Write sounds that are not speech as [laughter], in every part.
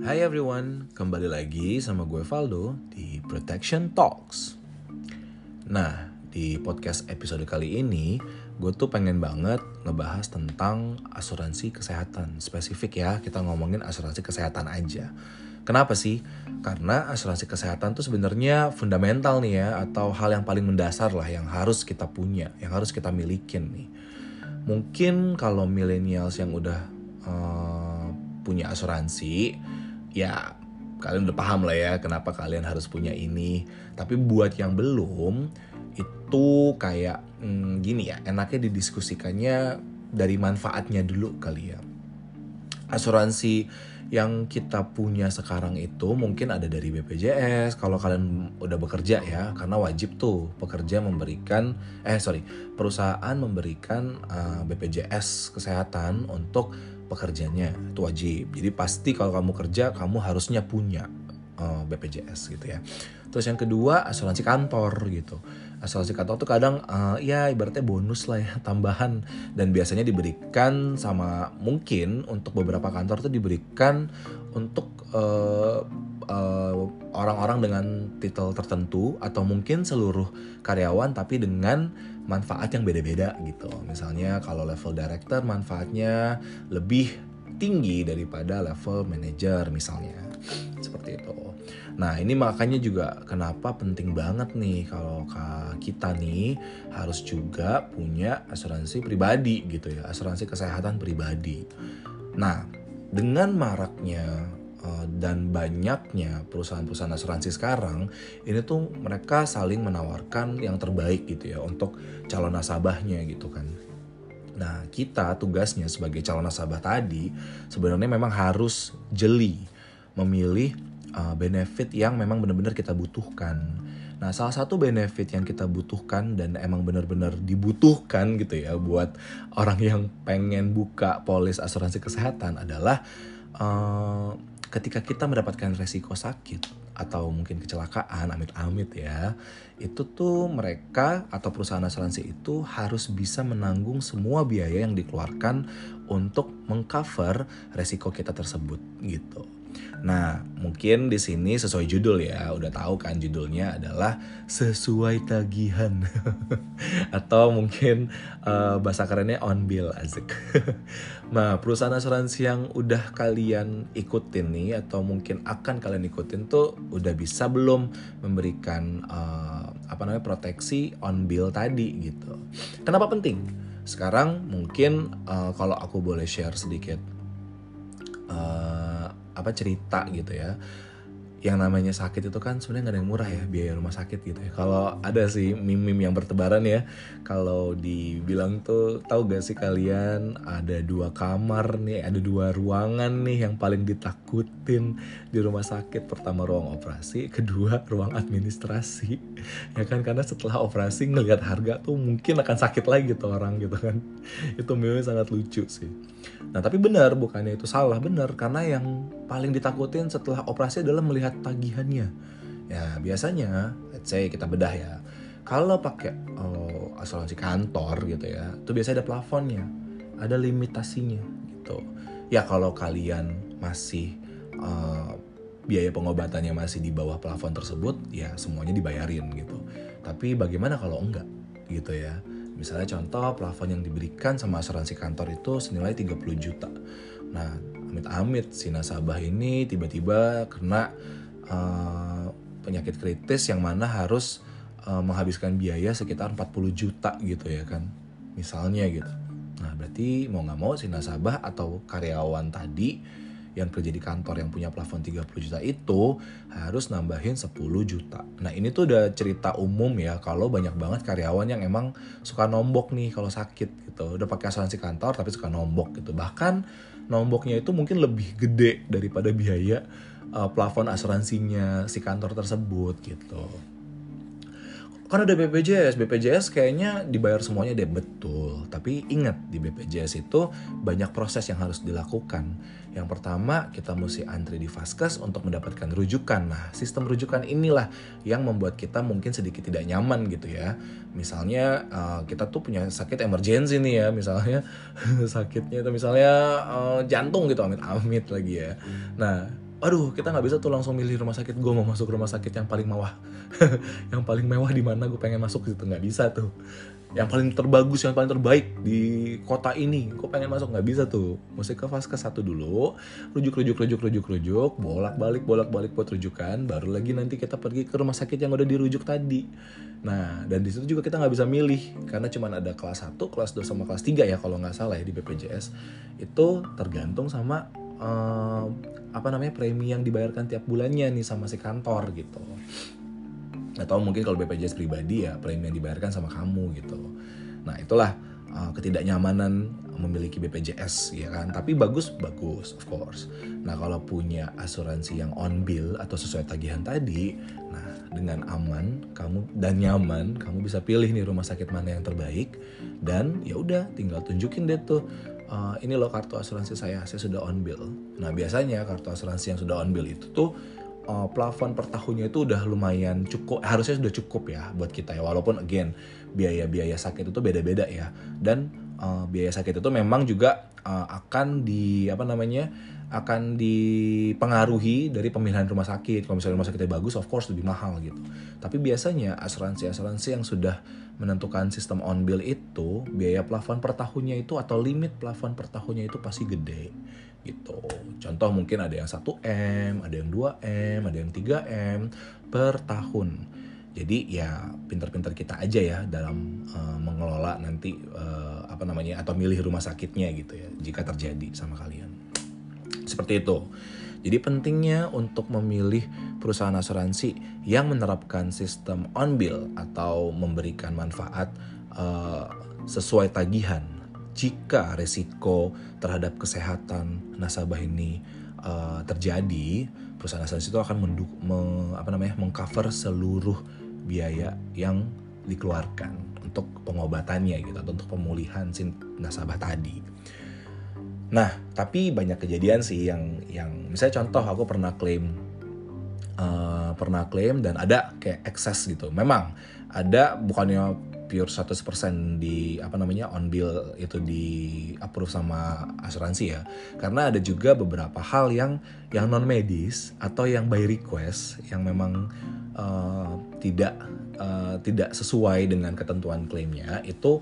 Hai everyone, kembali lagi sama gue Valdo di Protection Talks. Nah, di podcast episode kali ini, gue tuh pengen banget ngebahas tentang asuransi kesehatan. Spesifik ya, kita ngomongin asuransi kesehatan aja. Kenapa sih? Karena asuransi kesehatan tuh sebenarnya fundamental nih ya, atau hal yang paling mendasar lah yang harus kita punya, yang harus kita milikin nih. Mungkin kalau millennials yang udah uh, punya asuransi, ya kalian udah paham lah ya kenapa kalian harus punya ini. Tapi buat yang belum, itu kayak hmm, gini ya, enaknya didiskusikannya dari manfaatnya dulu kali ya. Asuransi yang kita punya sekarang itu mungkin ada dari BPJS kalau kalian udah bekerja ya karena wajib tuh pekerja memberikan eh sorry perusahaan memberikan uh, BPJS kesehatan untuk pekerjanya itu wajib. Jadi pasti kalau kamu kerja kamu harusnya punya uh, BPJS gitu ya. Terus yang kedua asuransi kantor gitu. Asuransi kantor tuh kadang uh, ya ibaratnya bonus lah ya [laughs] tambahan. Dan biasanya diberikan sama mungkin untuk beberapa kantor tuh diberikan untuk uh, uh, orang-orang dengan titel tertentu atau mungkin seluruh karyawan tapi dengan manfaat yang beda-beda gitu. Misalnya kalau level director manfaatnya lebih tinggi daripada level manager misalnya. Seperti itu. Nah ini makanya juga kenapa penting banget nih kalau kita nih harus juga punya asuransi pribadi gitu ya, asuransi kesehatan pribadi. Nah dengan maraknya dan banyaknya perusahaan-perusahaan asuransi sekarang ini tuh mereka saling menawarkan yang terbaik gitu ya untuk calon nasabahnya gitu kan. Nah kita tugasnya sebagai calon nasabah tadi sebenarnya memang harus jeli memilih uh, benefit yang memang benar-benar kita butuhkan. Nah, salah satu benefit yang kita butuhkan dan emang benar-benar dibutuhkan gitu ya buat orang yang pengen buka polis asuransi kesehatan adalah uh, ketika kita mendapatkan resiko sakit atau mungkin kecelakaan, amit-amit ya, itu tuh mereka atau perusahaan asuransi itu harus bisa menanggung semua biaya yang dikeluarkan untuk mengcover resiko kita tersebut gitu. Nah, mungkin di sini sesuai judul ya, udah tahu kan judulnya adalah sesuai tagihan [laughs] atau mungkin uh, bahasa kerennya on bill asik. [laughs] nah, perusahaan asuransi yang udah kalian ikutin nih atau mungkin akan kalian ikutin tuh udah bisa belum memberikan uh, apa namanya proteksi on bill tadi gitu. Kenapa penting? Sekarang mungkin uh, kalau aku boleh share sedikit. Uh, apa cerita gitu ya yang namanya sakit itu kan sebenarnya nggak ada yang murah ya biaya rumah sakit gitu ya. Kalau ada sih meme-meme yang bertebaran ya, kalau dibilang tuh tahu gak sih kalian ada dua kamar nih, ada dua ruangan nih yang paling ditakutin di rumah sakit. Pertama ruang operasi, kedua ruang administrasi. Ya kan karena setelah operasi ngelihat harga tuh mungkin akan sakit lagi tuh orang gitu kan. Itu meme sangat lucu sih. Nah tapi benar bukannya itu salah benar karena yang paling ditakutin setelah operasi adalah melihat tagihannya. Ya biasanya, let's say kita bedah ya, kalau pakai oh, asuransi kantor gitu ya, itu biasanya ada plafonnya, ada limitasinya gitu. Ya kalau kalian masih uh, biaya pengobatannya masih di bawah plafon tersebut, ya semuanya dibayarin gitu. Tapi bagaimana kalau enggak gitu ya? Misalnya contoh plafon yang diberikan sama asuransi kantor itu senilai 30 juta. Nah, amit-amit si nasabah ini tiba-tiba kena uh, penyakit kritis yang mana harus uh, menghabiskan biaya sekitar 40 juta gitu ya kan misalnya gitu nah berarti mau nggak mau si nasabah atau karyawan tadi yang kerja di kantor yang punya plafon 30 juta itu harus nambahin 10 juta. Nah ini tuh udah cerita umum ya kalau banyak banget karyawan yang emang suka nombok nih kalau sakit gitu. Udah pakai asuransi kantor tapi suka nombok gitu. Bahkan nomboknya itu mungkin lebih gede daripada biaya uh, plafon asuransinya si kantor tersebut gitu. Kan ada BPJS, BPJS kayaknya dibayar semuanya deh betul. Tapi ingat di BPJS itu banyak proses yang harus dilakukan. Yang pertama kita mesti antri di Vaskes untuk mendapatkan rujukan. Nah sistem rujukan inilah yang membuat kita mungkin sedikit tidak nyaman gitu ya. Misalnya uh, kita tuh punya sakit emergensi nih ya, misalnya [laughs] sakitnya itu misalnya uh, jantung gitu amit-amit lagi ya. Nah aduh kita nggak bisa tuh langsung milih rumah sakit. Gue mau masuk rumah sakit yang paling mewah. [laughs] Yang paling mewah di mana gue pengen masuk gitu. Nggak bisa tuh. Yang paling terbagus yang paling terbaik di kota ini gue pengen masuk. Nggak bisa tuh. Mesti ke fase ke satu dulu. Rujuk rujuk rujuk rujuk rujuk. Bolak balik bolak balik buat rujukan. Baru lagi nanti kita pergi ke rumah sakit yang udah dirujuk tadi. Nah dan di situ juga kita nggak bisa milih. Karena cuma ada kelas 1, kelas 2 sama kelas 3 ya kalau nggak salah ya di BPJS itu tergantung sama uh, apa namanya premi yang dibayarkan tiap bulannya nih sama si kantor gitu. Atau mungkin kalau BPJS pribadi ya premi yang dibayarkan sama kamu gitu. Nah itulah uh, ketidaknyamanan memiliki BPJS ya kan? Tapi bagus bagus of course. Nah kalau punya asuransi yang on bill atau sesuai tagihan tadi nah dengan aman kamu dan nyaman kamu bisa pilih nih rumah sakit mana yang terbaik. Dan ya udah tinggal tunjukin deh tuh uh, ini loh kartu asuransi saya, saya sudah on bill. Nah biasanya kartu asuransi yang sudah on bill itu tuh uh, plafon per tahunnya itu udah lumayan cukup, harusnya sudah cukup ya buat kita ya. Walaupun again biaya-biaya sakit itu beda-beda ya. Dan uh, biaya sakit itu memang juga uh, akan di apa namanya akan dipengaruhi dari pemilihan rumah sakit. Kalau misalnya rumah sakitnya bagus, of course lebih mahal gitu. Tapi biasanya asuransi-asuransi yang sudah menentukan sistem on bill itu biaya plafon per tahunnya itu atau limit plafon per tahunnya itu pasti gede gitu. Contoh mungkin ada yang 1M, ada yang 2M, ada yang 3M per tahun. Jadi ya pinter-pinter kita aja ya dalam uh, mengelola nanti uh, apa namanya atau milih rumah sakitnya gitu ya jika terjadi sama kalian. Seperti itu. Jadi pentingnya untuk memilih perusahaan asuransi yang menerapkan sistem on bill atau memberikan manfaat uh, sesuai tagihan jika resiko terhadap kesehatan nasabah ini uh, terjadi perusahaan asuransi itu akan menduk, me, apa namanya mengcover seluruh biaya yang dikeluarkan untuk pengobatannya gitu atau untuk pemulihan si nasabah tadi. Nah, tapi banyak kejadian sih yang yang misalnya contoh aku pernah klaim uh, pernah klaim dan ada kayak excess gitu. Memang ada bukannya pure 100% di apa namanya on bill itu di approve sama asuransi ya. Karena ada juga beberapa hal yang yang non medis atau yang by request yang memang uh, tidak uh, tidak sesuai dengan ketentuan klaimnya itu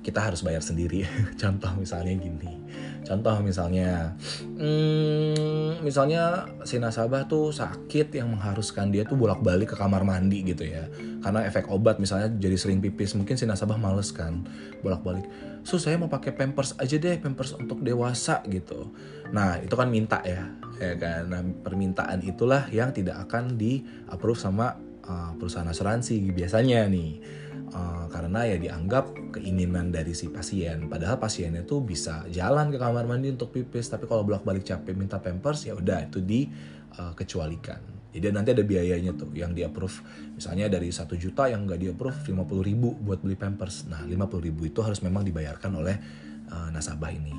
kita harus bayar sendiri. [laughs] Contoh misalnya gini. Contoh misalnya, hmm, misalnya si nasabah tuh sakit yang mengharuskan dia tuh bolak-balik ke kamar mandi gitu ya. Karena efek obat misalnya jadi sering pipis, mungkin si nasabah males kan bolak-balik. So saya mau pakai pampers aja deh, pampers untuk dewasa gitu. Nah itu kan minta ya, ya kan. Nah permintaan itulah yang tidak akan di approve sama uh, perusahaan asuransi biasanya nih uh, karena ya dianggap keinginan dari si pasien. Padahal pasiennya tuh bisa jalan ke kamar mandi untuk pipis. Tapi kalau bolak balik capek minta pampers ya udah itu dikecualikan uh, jadi nanti ada biayanya tuh yang di approve misalnya dari satu juta yang nggak di approve lima puluh ribu buat beli pampers. Nah lima puluh ribu itu harus memang dibayarkan oleh uh, nasabah ini.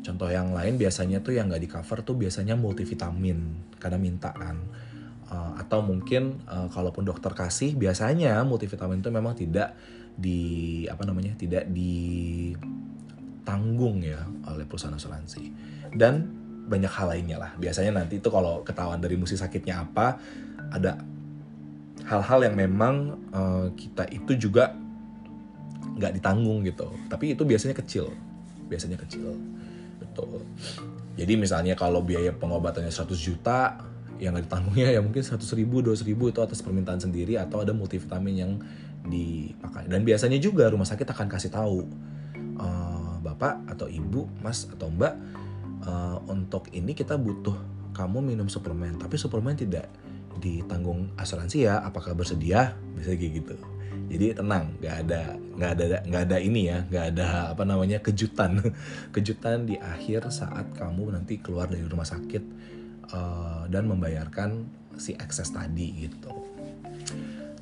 Contoh yang lain biasanya tuh yang nggak di cover tuh biasanya multivitamin. Karena mintaan uh, atau mungkin uh, kalaupun dokter kasih biasanya multivitamin itu memang tidak di apa namanya tidak ditanggung ya oleh perusahaan asuransi. Dan banyak hal lainnya lah. Biasanya nanti itu kalau ketahuan dari musik sakitnya apa ada hal-hal yang memang uh, kita itu juga nggak ditanggung gitu. Tapi itu biasanya kecil. Biasanya kecil. Betul. Jadi misalnya kalau biaya pengobatannya 100 juta yang nggak ditanggungnya ya mungkin seratus ribu dua ribu itu atas permintaan sendiri atau ada multivitamin yang dipakai. Dan biasanya juga rumah sakit akan kasih tahu uh, bapak atau ibu mas atau mbak uh, untuk ini kita butuh kamu minum suplemen. Tapi suplemen tidak ditanggung asuransi ya apakah bersedia? Bisa kayak gitu. Jadi tenang nggak ada nggak ada nggak ada ini ya nggak ada apa namanya kejutan. [laughs] Kejutan di akhir saat kamu nanti keluar dari rumah sakit uh, dan membayarkan si akses tadi gitu.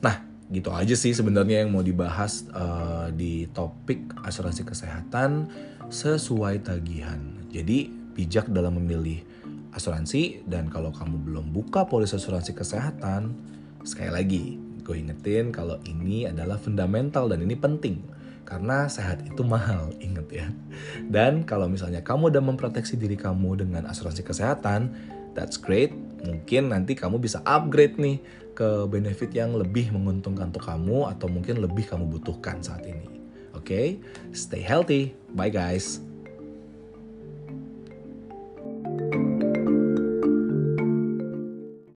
Nah, gitu aja sih sebenarnya yang mau dibahas uh, di topik asuransi kesehatan sesuai tagihan. Jadi bijak dalam memilih asuransi dan kalau kamu belum buka polis asuransi kesehatan, sekali lagi gue ingetin kalau ini adalah fundamental dan ini penting karena sehat itu mahal, [laughs] inget ya. Dan kalau misalnya kamu udah memproteksi diri kamu dengan asuransi kesehatan, that's great mungkin nanti kamu bisa upgrade nih ke benefit yang lebih menguntungkan untuk kamu atau mungkin lebih kamu butuhkan saat ini. Oke, okay? stay healthy. Bye guys.